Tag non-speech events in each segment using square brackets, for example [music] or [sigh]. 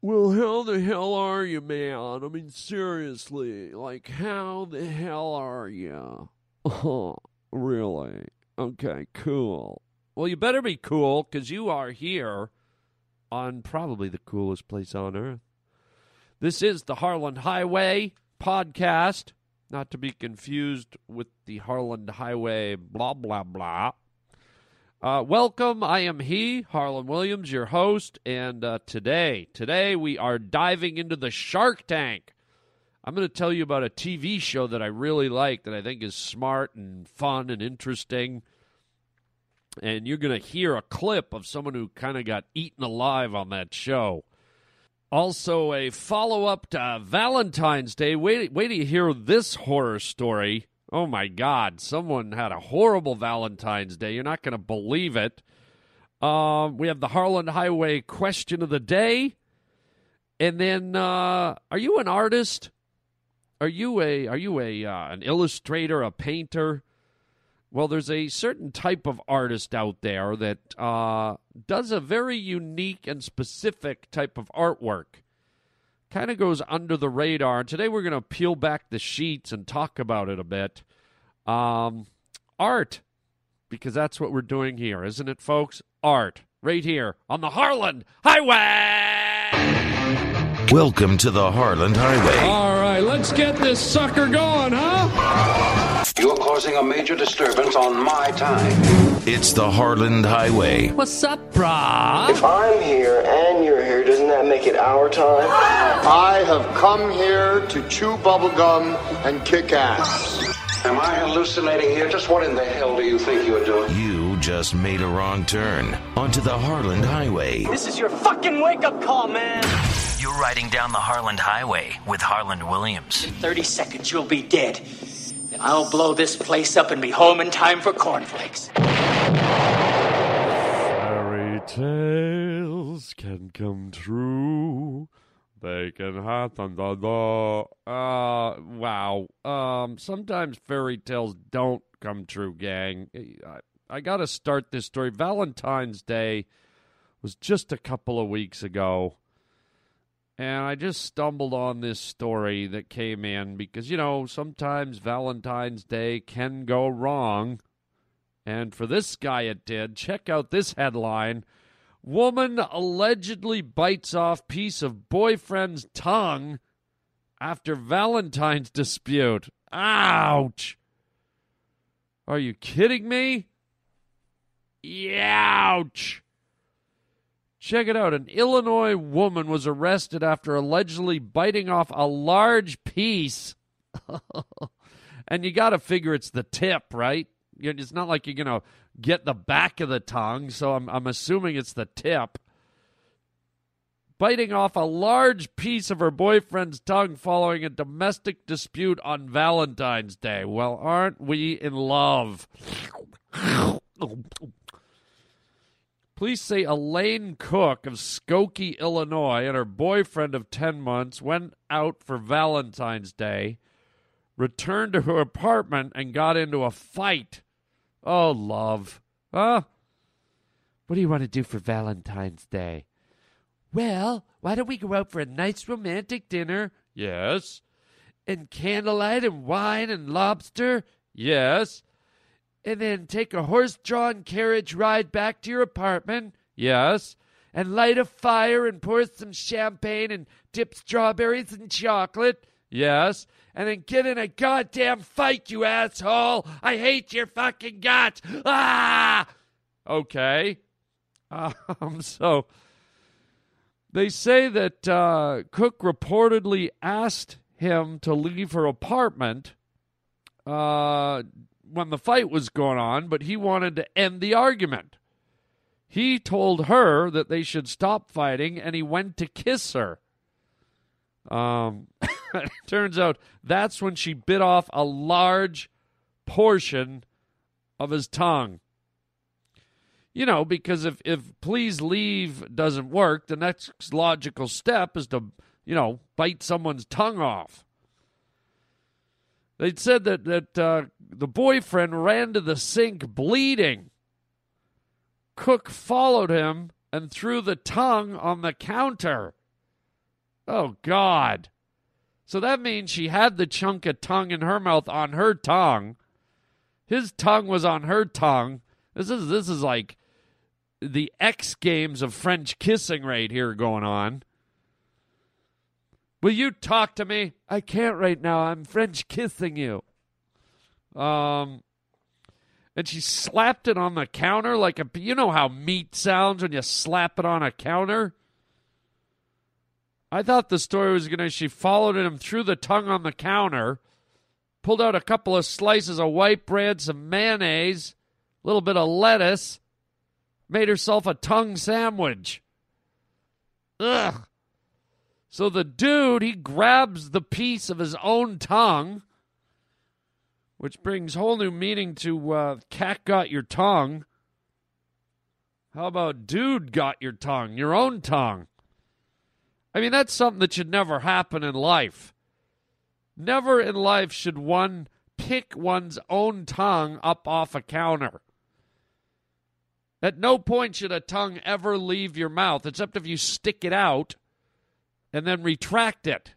Well, how the hell are you, man? I mean, seriously, like, how the hell are you? [laughs] Oh, really? Okay, cool. Well, you better be cool, because you are here on probably the coolest place on earth. This is the Harland Highway podcast, not to be confused with the Harland Highway blah, blah, blah. Uh, welcome. I am he, Harland Williams, your host, and uh, today, today we are diving into the Shark Tank. I'm going to tell you about a TV show that I really like, that I think is smart and fun and interesting. And you're going to hear a clip of someone who kind of got eaten alive on that show. Also, a follow up to Valentine's Day. Wait, wait till you hear this horror story. Oh my God, someone had a horrible Valentine's Day. You're not going to believe it. Um, we have the Harland Highway question of the day. And then, uh, are you an artist? Are you a are you a uh, an illustrator, a painter? Well, there's a certain type of artist out there that uh, does a very unique and specific type of artwork kind of goes under the radar. And Today we're going to peel back the sheets and talk about it a bit. Um, art, because that's what we're doing here, isn't it, folks? Art, right here on the Harland Highway. Welcome to the Harland Highway. All right, let's get this sucker going, huh? You're causing a major disturbance on my time. It's the Harland Highway. What's up, brah? If I'm here and you're here, doesn't that make it our time? I have come here to chew bubblegum and kick ass. Am I hallucinating here? Just what in the hell do you think you're doing? You just made a wrong turn onto the Harland Highway. This is your fucking wake up call, man. You're riding down the Harland Highway with Harland Williams. In 30 seconds, you'll be dead. I'll blow this place up and be home in time for cornflakes. Fairy tales can come true. They can happen. Da, da. Uh, wow. Um, sometimes fairy tales don't come true, gang. I, I got to start this story. Valentine's Day was just a couple of weeks ago. And I just stumbled on this story that came in because, you know, sometimes Valentine's Day can go wrong. And for this guy, it did. Check out this headline Woman allegedly bites off piece of boyfriend's tongue after Valentine's dispute. Ouch. Are you kidding me? Ouch. Check it out. An Illinois woman was arrested after allegedly biting off a large piece. [laughs] and you got to figure it's the tip, right? It's not like you're going to get the back of the tongue, so I'm, I'm assuming it's the tip. Biting off a large piece of her boyfriend's tongue following a domestic dispute on Valentine's Day. Well, aren't we in love? Police say Elaine Cook of Skokie, Illinois, and her boyfriend of 10 months went out for Valentine's Day, returned to her apartment, and got into a fight. Oh, love. Huh? What do you want to do for Valentine's Day? Well, why don't we go out for a nice romantic dinner? Yes. And candlelight and wine and lobster? Yes. And then take a horse drawn carriage ride back to your apartment? Yes. And light a fire and pour some champagne and dip strawberries in chocolate? Yes. And then get in a goddamn fight, you asshole! I hate your fucking guts! Ah! Okay. [laughs] Um, so they say that uh, Cook reportedly asked him to leave her apartment uh, when the fight was going on, but he wanted to end the argument. He told her that they should stop fighting, and he went to kiss her. Um, [laughs] it turns out that's when she bit off a large portion of his tongue. You know, because if, if please leave doesn't work, the next logical step is to, you know, bite someone's tongue off. They said that, that uh, the boyfriend ran to the sink bleeding. Cook followed him and threw the tongue on the counter. Oh, God. So that means she had the chunk of tongue in her mouth on her tongue. His tongue was on her tongue. This is this is like the X Games of French kissing right here going on. Will you talk to me? I can't right now. I'm French kissing you. Um, and she slapped it on the counter like a. You know how meat sounds when you slap it on a counter. I thought the story was gonna. She followed him through the tongue on the counter, pulled out a couple of slices of white bread, some mayonnaise, a little bit of lettuce, made herself a tongue sandwich. Ugh. So the dude, he grabs the piece of his own tongue, which brings whole new meaning to uh, cat got your tongue. How about dude got your tongue, your own tongue? I mean, that's something that should never happen in life. Never in life should one pick one's own tongue up off a counter. At no point should a tongue ever leave your mouth, except if you stick it out and then retract it.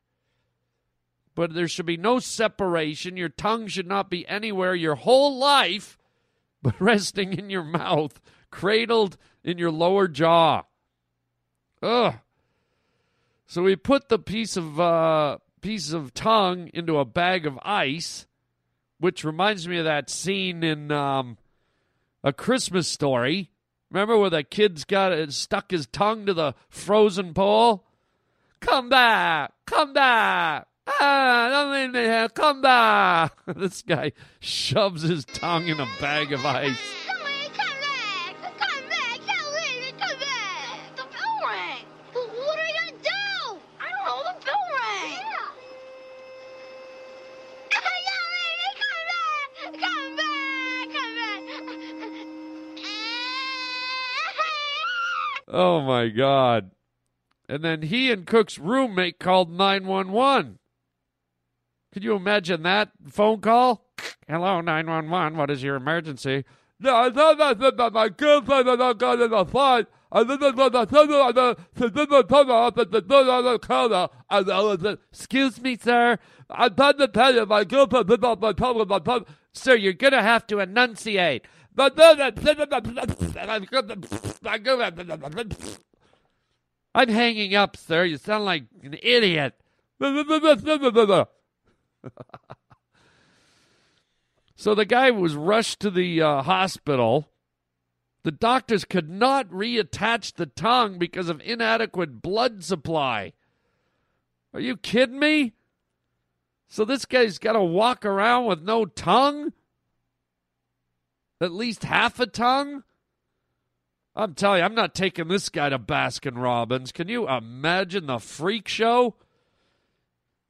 But there should be no separation. Your tongue should not be anywhere your whole life, [laughs] but resting in your mouth, cradled in your lower jaw. Ugh. So we put the piece of uh, piece of tongue into a bag of ice, which reminds me of that scene in um, a Christmas story. Remember where the kid's got stuck his tongue to the frozen pole? Come back! Come back! Ah, don't leave me here! Come back! [laughs] this guy shoves his tongue in a bag of ice. Somebody come back! Come back! Help me! Come back! The bell rang! What are we gonna do? I don't know. The bell rang! Yeah. Come back! Come back! Come back! Oh my God. And then he and Cook's roommate called 911. Could you imagine that phone call? Hello, 911. What is your emergency? No, I thought that that my girlfriend and I got in a fight. And then the Excuse me, sir. I'm trying to tell you, my girlfriend did not my. My. Sir, you're going to have to enunciate. I'm hanging up, sir. You sound like an idiot. So the guy was rushed to the uh, hospital. The doctors could not reattach the tongue because of inadequate blood supply. Are you kidding me? So this guy's got to walk around with no tongue? At least half a tongue? I'm telling you, I'm not taking this guy to Baskin Robbins. Can you imagine the freak show?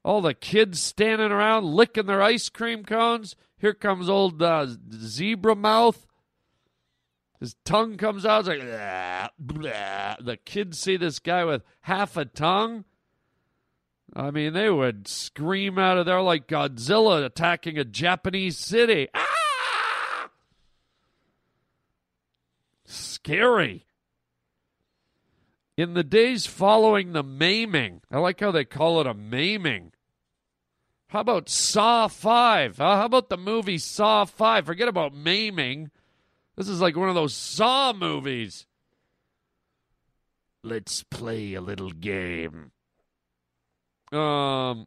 All the kids standing around licking their ice cream cones. Here comes old uh, zebra mouth. His tongue comes out. It's like, blah, blah. the kids see this guy with half a tongue. I mean, they would scream out of there like Godzilla attacking a Japanese city. Ah! Scary. In the days following the maiming, I like how they call it a maiming. How about Saw 5? Huh? How about the movie Saw 5? Forget about maiming. This is like one of those Saw movies. Let's play a little game. Um.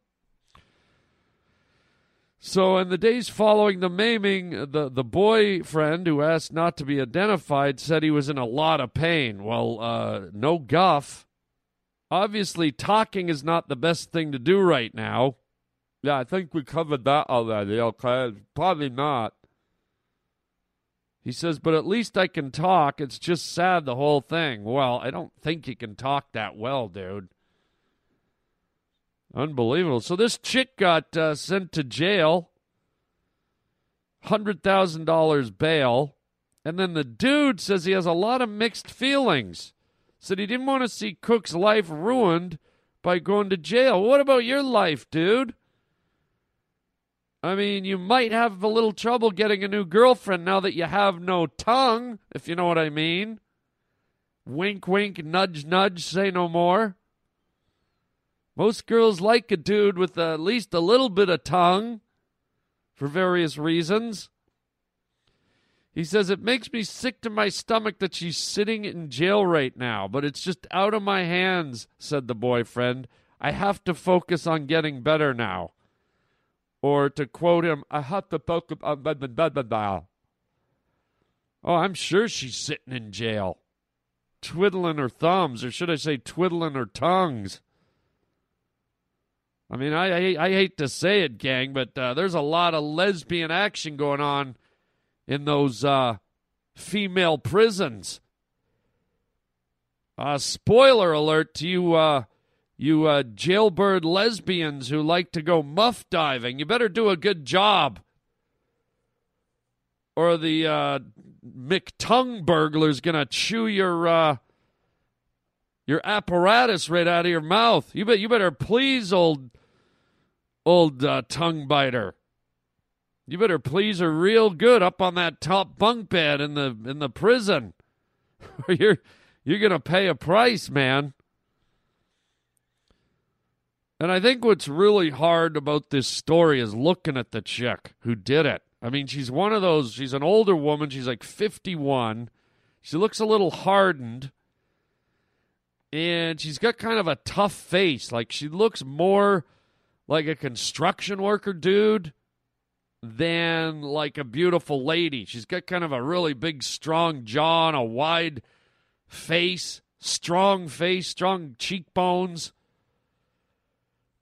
So, in the days following the maiming, the, the boyfriend who asked not to be identified said he was in a lot of pain. Well, uh, no guff. Obviously, talking is not the best thing to do right now. Yeah, I think we covered that already, okay? Probably not. He says, but at least I can talk. It's just sad, the whole thing. Well, I don't think you can talk that well, dude. Unbelievable. So this chick got uh, sent to jail, $100,000 bail. And then the dude says he has a lot of mixed feelings. Said he didn't want to see Cook's life ruined by going to jail. What about your life, dude? I mean, you might have a little trouble getting a new girlfriend now that you have no tongue, if you know what I mean. Wink, wink, nudge, nudge, say no more. Most girls like a dude with at least a little bit of tongue for various reasons. He says, It makes me sick to my stomach that she's sitting in jail right now, but it's just out of my hands, said the boyfriend. I have to focus on getting better now. Or to quote him, I have to blah. Oh, I'm sure she's sitting in jail, twiddling her thumbs, or should I say, twiddling her tongues. I mean, I, I, I hate to say it, gang, but uh, there's a lot of lesbian action going on in those uh, female prisons. Uh, spoiler alert to you, uh, you uh, jailbird lesbians who like to go muff diving. You better do a good job, or the uh, burglar's gonna chew your uh, your apparatus right out of your mouth. You bet. You better please, old old uh, tongue biter. You better please her real good up on that top bunk bed in the in the prison. [laughs] you're you're gonna pay a price, man. And I think what's really hard about this story is looking at the chick who did it. I mean, she's one of those. She's an older woman. She's like 51. She looks a little hardened. And she's got kind of a tough face. Like she looks more like a construction worker dude than like a beautiful lady. She's got kind of a really big, strong jaw and a wide face, strong face, strong cheekbones.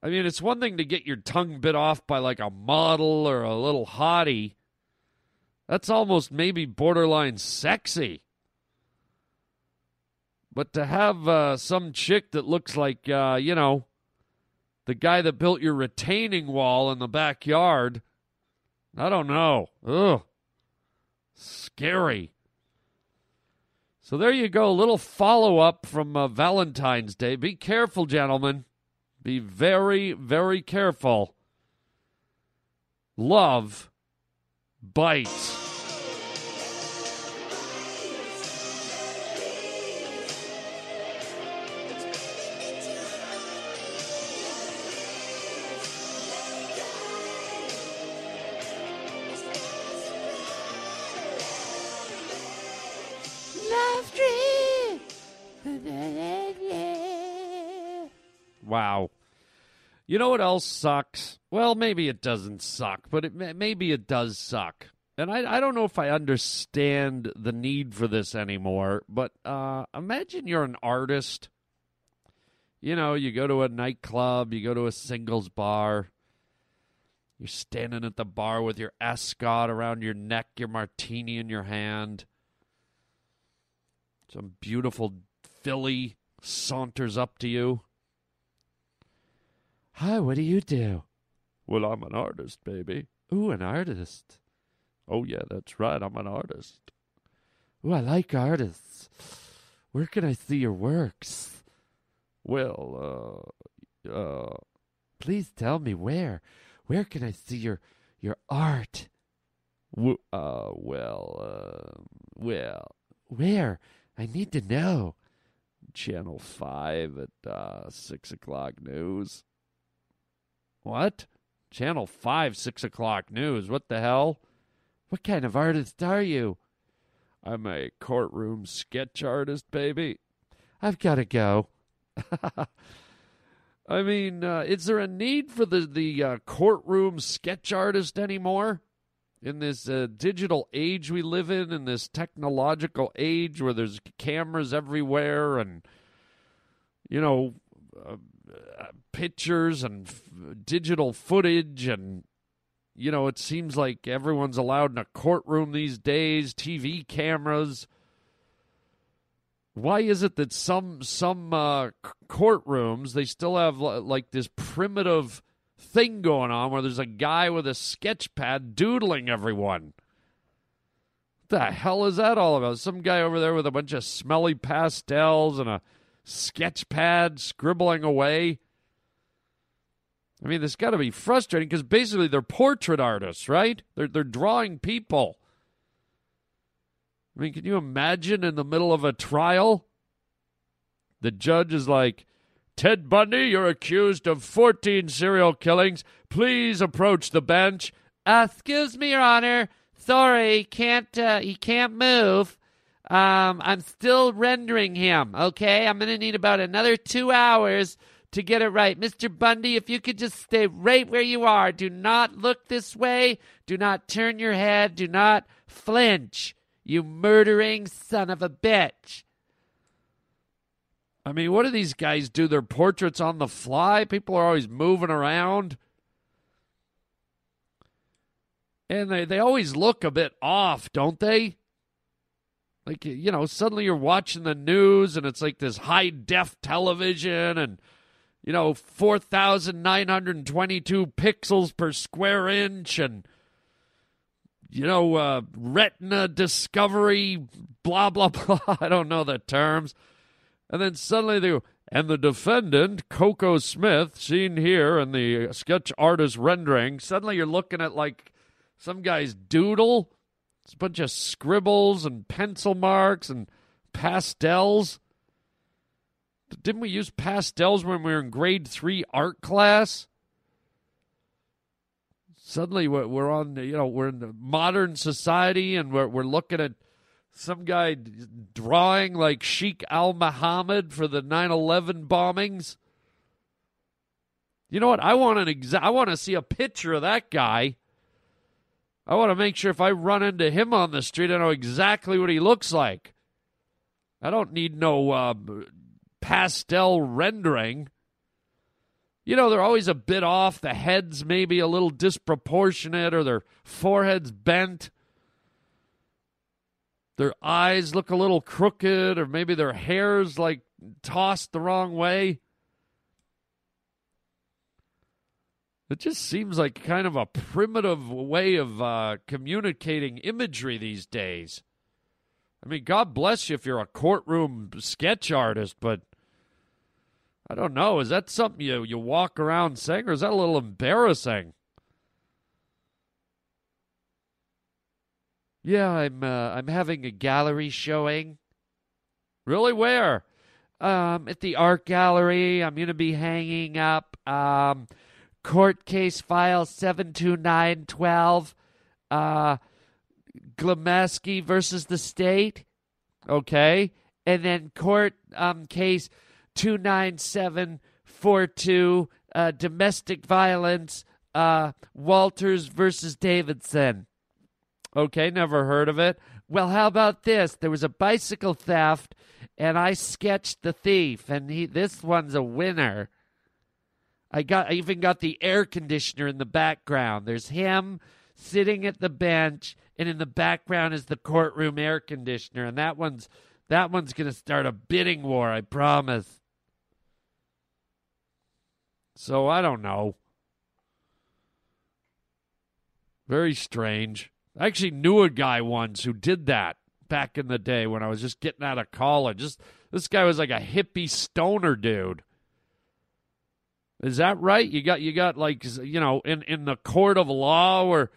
I mean, it's one thing to get your tongue bit off by like a model or a little hottie. That's almost maybe borderline sexy. But to have uh, some chick that looks like, uh, you know, the guy that built your retaining wall in the backyard, I don't know. Ugh. Scary. So there you go. A little follow up from uh, Valentine's Day. Be careful, gentlemen. Be very, very careful. Love bites. You know what else sucks? Well, maybe it doesn't suck, but it maybe it does suck. And I, I don't know if I understand the need for this anymore, but uh, imagine you're an artist. You know, you go to a nightclub, you go to a singles bar, you're standing at the bar with your ascot around your neck, your martini in your hand. Some beautiful filly saunters up to you. Hi, what do you do? Well, I'm an artist, baby. Ooh, an artist. Oh, yeah, that's right. I'm an artist. Ooh, I like artists. Where can I see your works? Well, uh, uh, please tell me where. Where can I see your your art? W- uh, well, uh, well, where? I need to know. Channel Five at uh, six o'clock news. What? Channel 5, 6 o'clock news. What the hell? What kind of artist are you? I'm a courtroom sketch artist, baby. I've got to go. [laughs] I mean, uh, is there a need for the, the uh, courtroom sketch artist anymore? In this uh, digital age we live in, in this technological age where there's cameras everywhere and, you know, uh, pictures and f- digital footage and you know it seems like everyone's allowed in a courtroom these days tv cameras. Why is it that some some uh, courtrooms they still have like this primitive thing going on where there's a guy with a sketch pad doodling everyone? What the hell is that all about? Some guy over there with a bunch of smelly pastels and a sketch pad scribbling away I mean, this got to be frustrating because basically they're portrait artists, right? They're they're drawing people. I mean, can you imagine in the middle of a trial, the judge is like, Ted Bundy, you're accused of 14 serial killings. Please approach the bench. Uh, excuse me, Your Honor. Sorry, can't uh, he can't move. Um, I'm still rendering him. Okay, I'm gonna need about another two hours to get it right, Mr. Bundy. If you could just stay right where you are. Do not look this way. Do not turn your head. Do not flinch. You murdering son of a bitch. I mean, what do these guys do? Their portraits on the fly? People are always moving around. And they, they always look a bit off, don't they? Like, you know, suddenly you're watching the news and it's like this high def television and, you know, 4,922 pixels per square inch and, you know, uh, retina discovery, blah, blah, [laughs] blah. I don't know the terms. And then suddenly they go, and the defendant, Coco Smith, seen here in the sketch artist rendering, suddenly you're looking at like some guy's doodle. It's a bunch of scribbles and pencil marks and pastels. Didn't we use pastels when we were in grade three art class? Suddenly we're on, you know, we're in the modern society and we're, we're looking at some guy drawing like Sheikh Al Muhammad for the 9 11 bombings. You know what? I want an exa- I want to see a picture of that guy. I want to make sure if I run into him on the street, I know exactly what he looks like. I don't need no uh, pastel rendering. You know, they're always a bit off. The head's maybe a little disproportionate or their forehead's bent. Their eyes look a little crooked or maybe their hair's like tossed the wrong way. It just seems like kind of a primitive way of uh, communicating imagery these days. I mean, God bless you if you're a courtroom sketch artist, but I don't know. Is that something you, you walk around saying, or is that a little embarrassing? Yeah, I'm uh, I'm having a gallery showing. Really, where? Um, at the art gallery. I'm to be hanging up um, court case file seven two nine twelve. Uh, Glameski versus the state. Okay, and then court um case two nine seven four two. Uh, domestic violence. Uh, Walters versus Davidson. Okay, never heard of it. Well, how about this? There was a bicycle theft, and I sketched the thief, and he this one's a winner. I got I even got the air conditioner in the background. There's him sitting at the bench, and in the background is the courtroom air conditioner, and that one's that one's gonna start a bidding war, I promise. So I don't know. Very strange. I actually knew a guy once who did that back in the day when I was just getting out of college. Just this guy was like a hippie stoner dude. Is that right? You got you got like you know in in the court of law where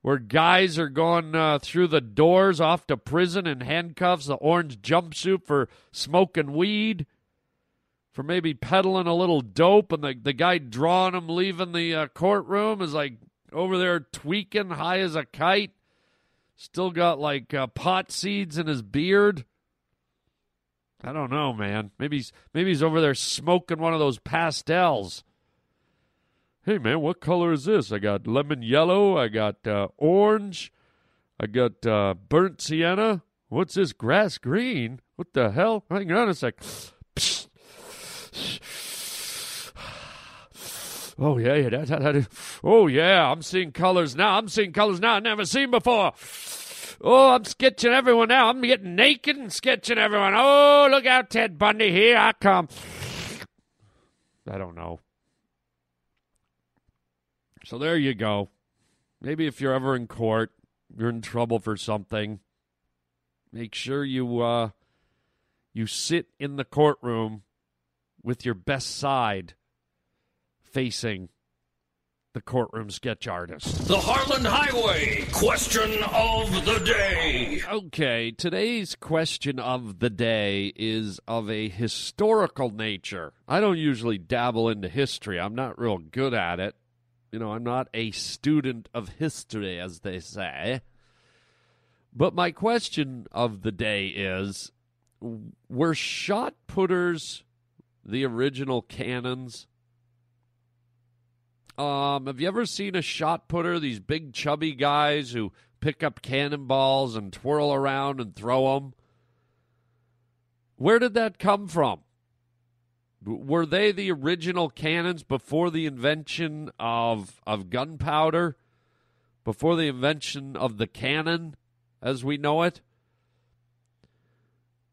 where guys are going uh, through the doors off to prison in handcuffs, the orange jumpsuit for smoking weed, for maybe peddling a little dope, and the the guy drawing them leaving the uh, courtroom is like over there tweaking high as a kite. Still got like uh, pot seeds in his beard. I don't know, man. Maybe he's maybe he's over there smoking one of those pastels. Hey, man, what color is this? I got lemon yellow. I got uh, orange. I got uh, burnt sienna. What's this? Grass green. What the hell? Hang on a sec. [sighs] Oh yeah, yeah, that, that, that, oh yeah, I'm seeing colors now. I'm seeing colors now I've never seen before. Oh, I'm sketching everyone now. I'm getting naked and sketching everyone. Oh, look out, Ted Bundy, here I come. I don't know. So there you go. Maybe if you're ever in court, you're in trouble for something. Make sure you uh, you sit in the courtroom with your best side facing the courtroom sketch artist. The Harland Highway question of the day. Okay, today's question of the day is of a historical nature. I don't usually dabble into history, I'm not real good at it. You know, I'm not a student of history, as they say. But my question of the day is were shot putters the original cannons? Um, have you ever seen a shot putter? These big chubby guys who pick up cannonballs and twirl around and throw them. Where did that come from? Were they the original cannons before the invention of of gunpowder? Before the invention of the cannon, as we know it?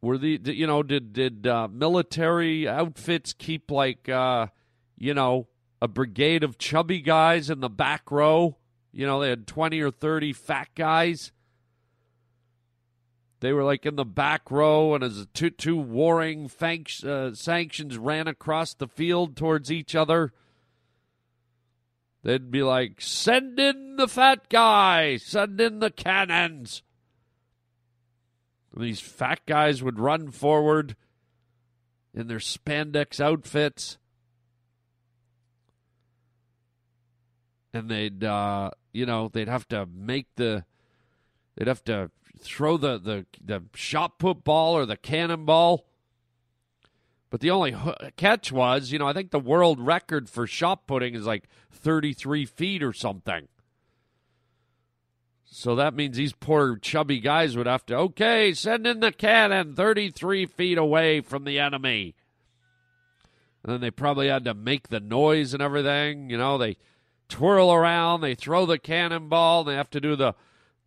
Were the you know did did uh, military outfits keep like uh, you know a brigade of chubby guys in the back row? You know they had twenty or thirty fat guys. They were like in the back row, and as two two warring uh, sanctions ran across the field towards each other, they'd be like, "Send in the fat guy! Send in the cannons!" And these fat guys would run forward in their spandex outfits, and they'd, uh, you know, they'd have to make the, they'd have to throw the, the, the shot put ball or the cannonball. But the only catch was, you know, I think the world record for shot putting is like 33 feet or something. So that means these poor chubby guys would have to, okay, send in the cannon 33 feet away from the enemy. And then they probably had to make the noise and everything. You know, they twirl around, they throw the cannonball, they have to do the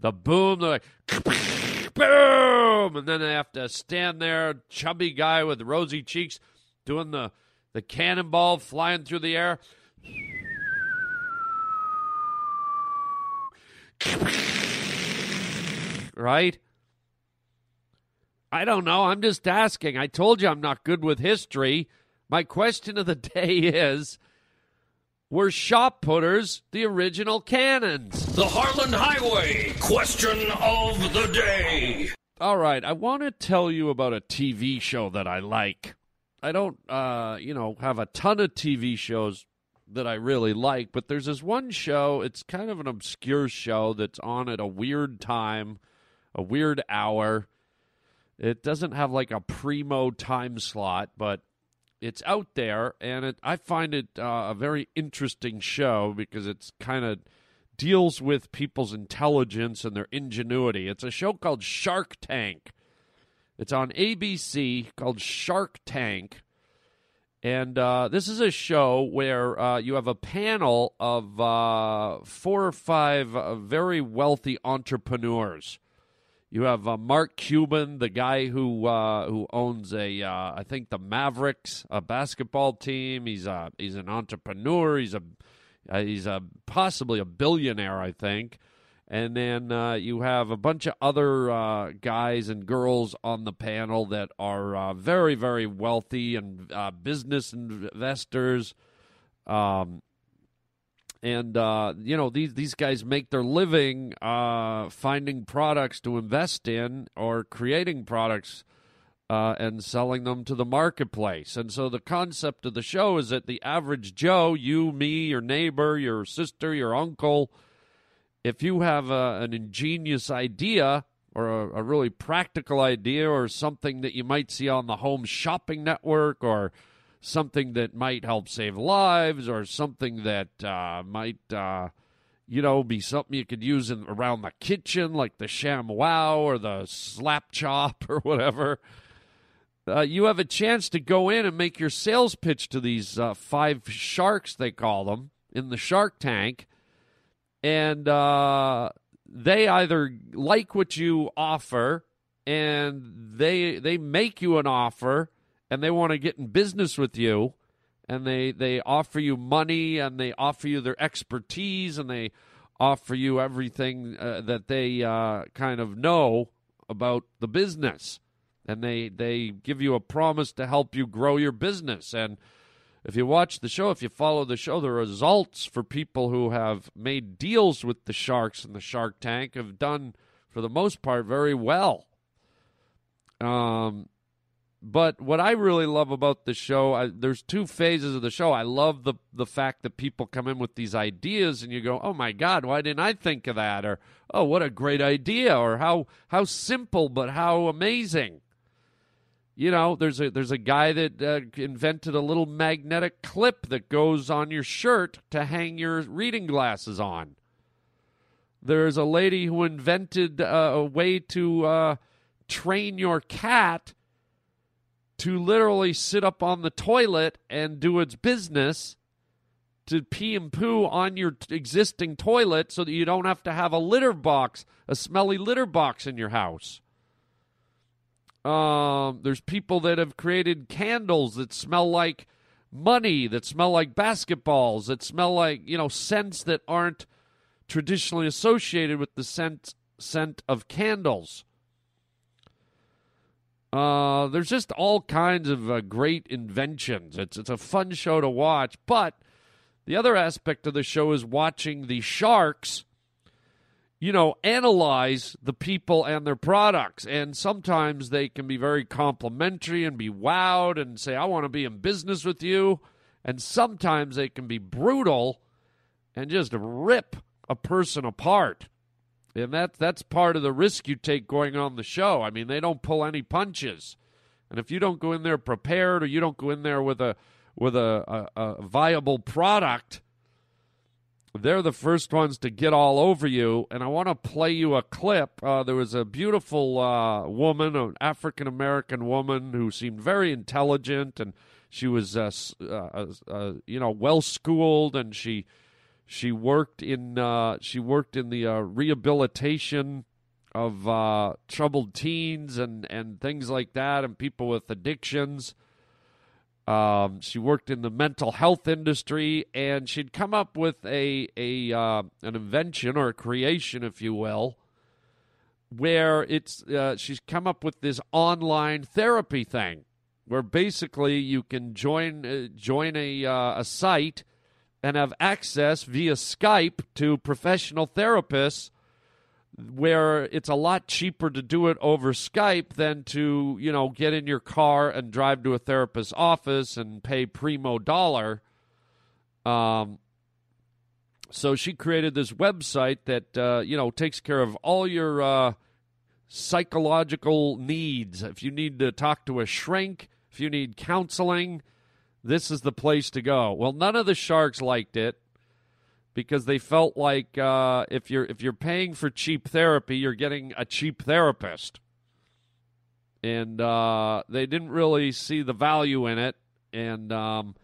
the boom. They're like, boom! And then they have to stand there, chubby guy with rosy cheeks, doing the, the cannonball flying through the air. Right? I don't know. I'm just asking. I told you I'm not good with history. My question of the [laughs] day is were shot putters the original cannons? The Harland Highway question of the day. All right, I want to tell you about a TV show that I like. I don't, uh, you know, have a ton of TV shows that I really like, but there's this one show. It's kind of an obscure show that's on at a weird time, a weird hour. It doesn't have like a primo time slot, but it's out there, and it, I find it uh, a very interesting show because it's kind of deals with people's intelligence and their ingenuity. It's a show called Shark Tank. It's on ABC called Shark Tank. And uh, this is a show where uh, you have a panel of uh, four or five uh, very wealthy entrepreneurs. You have uh, Mark Cuban, the guy who uh, who owns a I think the Mavericks, a basketball team. He's a he's an entrepreneur. He's a he's a possibly a billionaire, I think. And then uh, you have a bunch of other uh, guys and girls on the panel that are uh, very, very wealthy and business investors. Um, and you know these these guys make their living finding products to invest in or creating products uh, and selling them to the marketplace. And so the concept of the show is that the average Joe, you, me, your neighbor, your sister, your uncle, if you have a, an ingenious idea or a, a, really practical idea or something that you might see on the home shopping network or something that might help save lives or something that uh, might uh, you know be something you could use in, around the kitchen like the ShamWow or the slap chop [laughs] or whatever uh, you have a chance to go in and make your sales pitch to these uh, five sharks, they call them, in the shark tank. And uh, they either like what you offer and they they make you an offer and they want to get in business with you and they they offer you money and they offer you their expertise and they offer you everything uh, that they uh, kind of know about the business and they they give you a promise to help you grow your business and if you watch the show, if you follow the show, the results for people who have made deals with the sharks in the Shark Tank have done, for the most part, very well. Um, but what I really love about the show, I, there's two phases of the show. I love the the fact that people come in with these ideas, and you go, "Oh my God, why didn't I think of that?" Or, "Oh, what a great idea!" Or, "How how simple, but how amazing." You know, there's a there's a guy that uh, invented a little magnetic clip that goes on your shirt to hang your reading glasses on. There's a lady who invented uh, a way to uh, train your cat to literally sit up on the toilet and do its business to pee and poo on your t- existing toilet so that you don't have to have a litter box, a smelly litter box in your house. Um, there's people that have created candles that smell like money, that smell like basketballs, that smell like, you know, scents that aren't traditionally associated with the scent scent of candles. Uh, there's just all kinds of uh, great inventions. It's it's a fun show to watch, but the other aspect of the show is watching the sharks, you know, analyze the people and their products. And sometimes they can be very complimentary and be wowed and say, "I want to be in business with you." And sometimes they can be brutal and just rip a person apart. And that that's part of the risk you take going on the show. I mean, they don't pull any punches. And if you don't go in there prepared or you don't go in there with a with a, a, a viable product, they're the first ones to get all over you. And I want to play you a clip. Uh, there was a beautiful uh, woman, an African American woman, who seemed very intelligent, and she was, uh, uh, uh, you know, well schooled, and she she worked in uh, she worked in the uh, rehabilitation of uh, troubled teens and, and things like that, and people with addictions. Um, she worked in the mental health industry, and she'd come up with a a uh, an invention or a creation, if you will, where it's uh, she's come up with this online therapy thing, where basically you can join uh, join a a site and have access via Skype to professional therapists where it's a lot cheaper to do it over Skype than to, you know, get in your car and drive to a therapist's office and pay primo dollar. Um, so she created this website that, uh, you know, takes care of all your uh, psychological needs. If you need to talk to a shrink, if you need counseling, this is the place to go. Well, none of the sharks liked it because they felt like uh, if you're if you're paying for cheap therapy, you're getting a cheap therapist, and uh, they didn't really see the value in it. And um,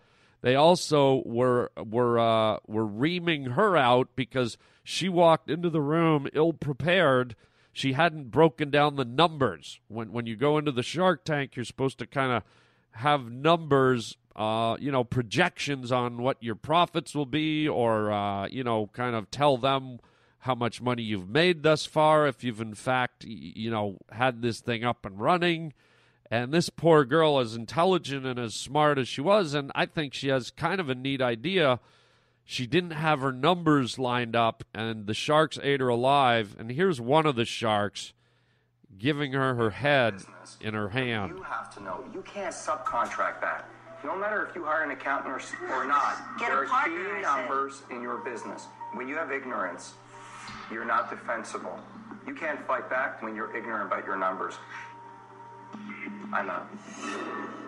they also were were uh, were reaming her out because she walked into the room ill prepared. She hadn't broken down the numbers. When when you go into the Shark Tank, you're supposed to kind of have numbers uh, you know, projections on what your profits will be, or uh, you know, kind of tell them how much money you've made thus far, if you've in fact, you know, had this thing up and running. And this poor girl, as intelligent and as smart as she was, and I think she has kind of a neat idea. She didn't have her numbers lined up, and the sharks ate her alive. And here's one of the sharks giving her her head in her hand. You have to know you can't subcontract that. No matter if you hire an accountant or, or not, Get there are partner, key numbers in your business. When you have ignorance, you're not defensible. You can't fight back when you're ignorant about your numbers. I'm out.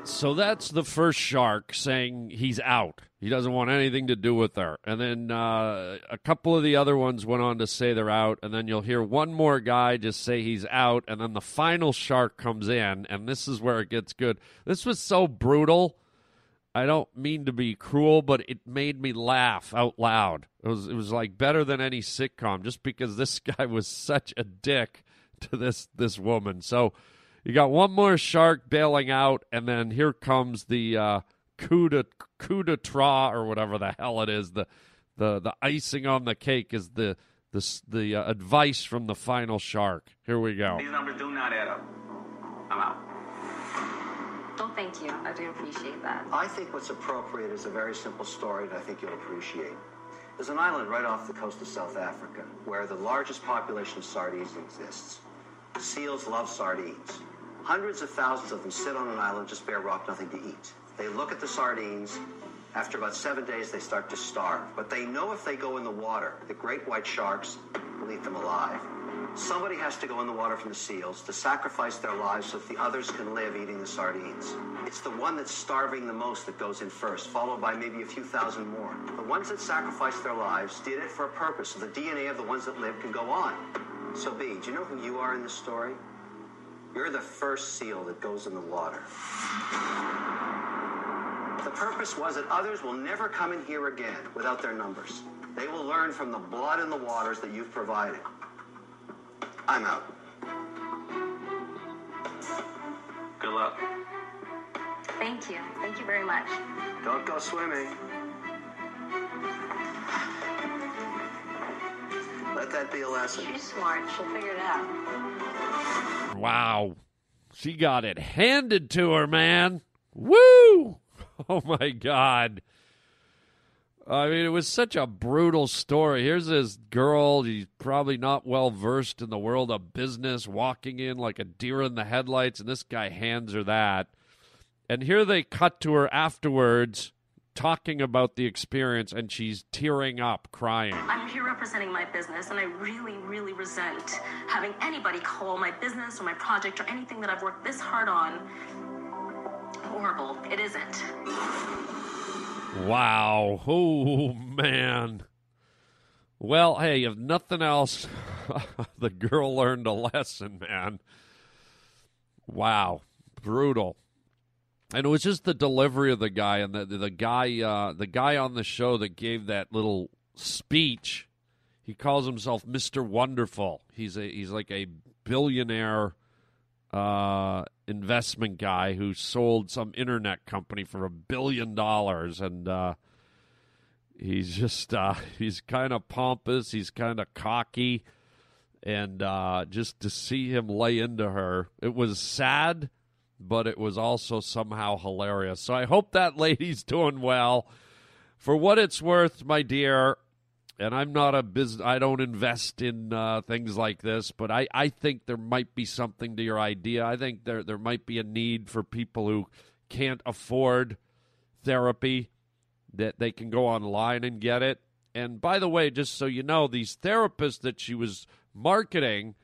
So that's the first shark saying he's out. He doesn't want anything to do with her. And then uh, a couple of the other ones went on to say they're out. And then you'll hear one more guy just say he's out. And then the final shark comes in. And this is where it gets good. This was so brutal. I don't mean to be cruel, but it made me laugh out loud. It was it was like better than any sitcom, just because this [laughs] guy was such a dick to this this woman. So you got one more shark bailing out, and then here comes the uh, coup de coup de trois or whatever the hell it is. The the the icing on the cake is the the the uh, advice from the final shark. Here we go. These numbers do not add up. Thank you. I do appreciate that. I think what's appropriate is a very simple story that I think you'll appreciate. There's an island right off the coast of South Africa where the largest population of sardines exists. Seals love sardines. Hundreds of thousands of them sit on an island, just bare rock, nothing to eat. They look at the sardines. After about seven days, they start to starve. But they know if they go in the water, the great white sharks will eat them alive. Somebody has to go in the water from the seals to sacrifice their lives so that the others can live eating the sardines. It's the one that's starving the most that goes in first, followed by maybe a few thousand more. The ones that sacrificed their lives did it for a purpose, so the DNA of the ones that live can go on. So, B, do you know who you are in this story? You're the first seal that goes in the water. The purpose was that others will never come in here again without their numbers. They will learn from the blood in the waters that you've provided. I'm out. Good luck. Thank you. Thank you very much. Don't go swimming. Let that be a lesson. She's smart. She'll figure it out. Wow. She got it handed to her, man. Woo! [laughs] Oh my God. I mean, it was such a brutal story. Here's this girl, she's probably not well versed in the world of business, walking in like a deer in the headlights, and this guy hands her that. And here they cut to her afterwards talking about the experience, and she's tearing up, crying. I'm here representing my business, and I really, really resent having anybody call my business or my project or anything that I've worked this hard on horrible. It isn't. Wow. Oh, man. Well, hey, if nothing else, [laughs] the girl learned a lesson, man. Wow. Brutal. And it was just the delivery of the guy and the the guy uh, the guy on the show that gave that little speech. He calls himself Mr. Wonderful. He's a he's like a billionaire uh, investment guy who sold some internet company for a billion dollars, and uh, he's just uh, [laughs] he's kind of pompous, he's kind of cocky, and uh, just to see him lay into her, it was sad, but it was also somehow hilarious. So I hope that [laughs] lady's doing well. For what it's worth, my dear, and I'm not a business. I don't invest in uh, things like this, but I, I think there might be something to your idea. I think there there might be a need for people who can't afford therapy that they can go online and get it. And by the way, just so you know, these therapists that she was marketing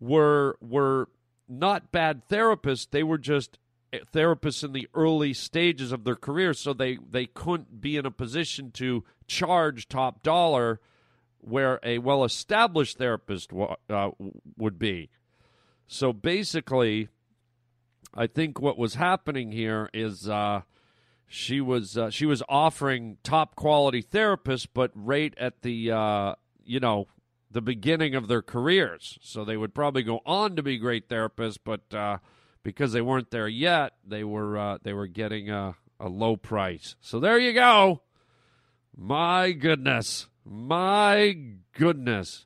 were were not bad therapists. They were just therapists in the early stages of their career, so they they couldn't be in a position to charge top dollar where a well established therapist uh, would be. So basically, I think what was happening here is uh, she was uh, she was offering top quality therapists, but right at the uh, you know the beginning of their careers. So they would probably go on to be great therapists, but uh, because they weren't there yet, they were uh, they were getting a, a low price. So there you go. My goodness. My goodness.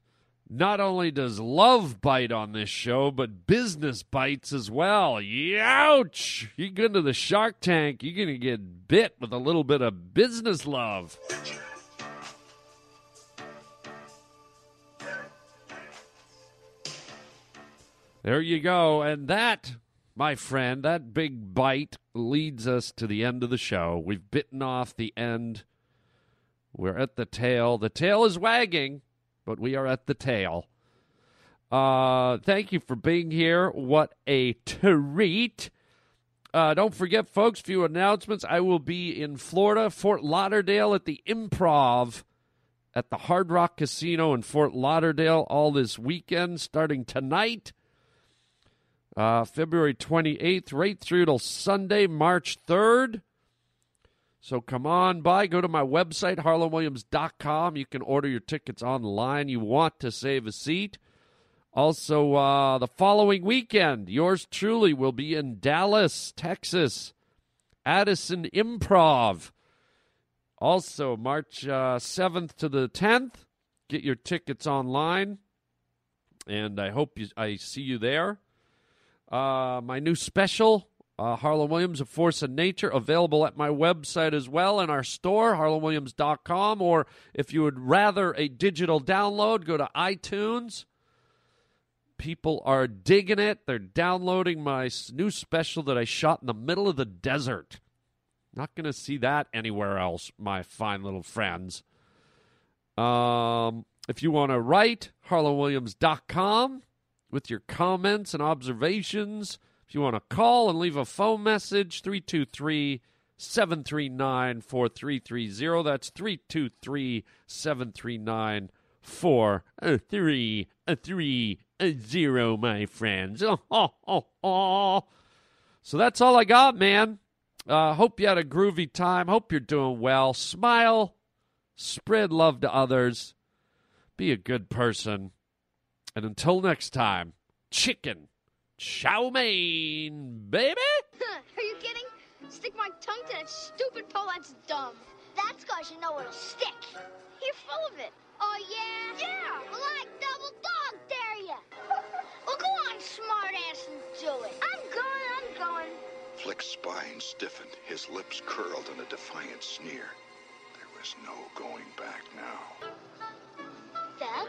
Not only does love bite on this show, but business bites as well. Youch! You go into the Shark Tank, you're to get bit with a little bit of business love. There you go. And that, my friend, that big bite leads us to the end of the show. We've bitten off the end. We're at the tail. The tail is wagging, but we are at the tail. Uh, thank you for being here. What a treat. Uh, don't forget, folks, few announcements. I will be in Florida, Fort Lauderdale at the Improv at the Hard Rock Casino in Fort Lauderdale all this weekend, starting tonight, uh, February 28th, right through till Sunday, March 3rd. So come on by. Go to my website, harlandwilliams.com. You can order your tickets online. You want to save a seat. Also, uh, the following weekend, yours truly will be in Dallas, Texas, Addison Improv. Also, March uh, 7th to the 10th. Get your tickets online, and I hope you, I see you there. Uh, my new special Uh, Harland Williams, A Force of Nature, available at my website as well in our store, harlandwilliams.com. Or if you would rather a digital download, go to iTunes. People are digging it. They're downloading my new special that I shot in the middle of the desert. Not going to see that anywhere else, my fine little friends. Um, if you want to write, harlandwilliams.com with your comments and observations. If you want to call and leave a phone message, 323 739 4330. That's 323 739 4330, my friends. Oh, oh, oh, oh. So that's all I got, man. Uh, hope you had a groovy time. Hope you're doing well. Smile, spread love to others, be a good person. And until next time, chicken chow mein, baby. [laughs] Are you kidding? Stick my tongue to that stupid pole, that's dumb. That's cause you know it'll stick. You're full of it. Oh, yeah? Yeah! Well, I double dog dare you. [laughs] well, go on, smart ass, and do it. I'm going, I'm going. Flick's spine stiffened, his lips curled in a defiant sneer. There was no going back now. Dad?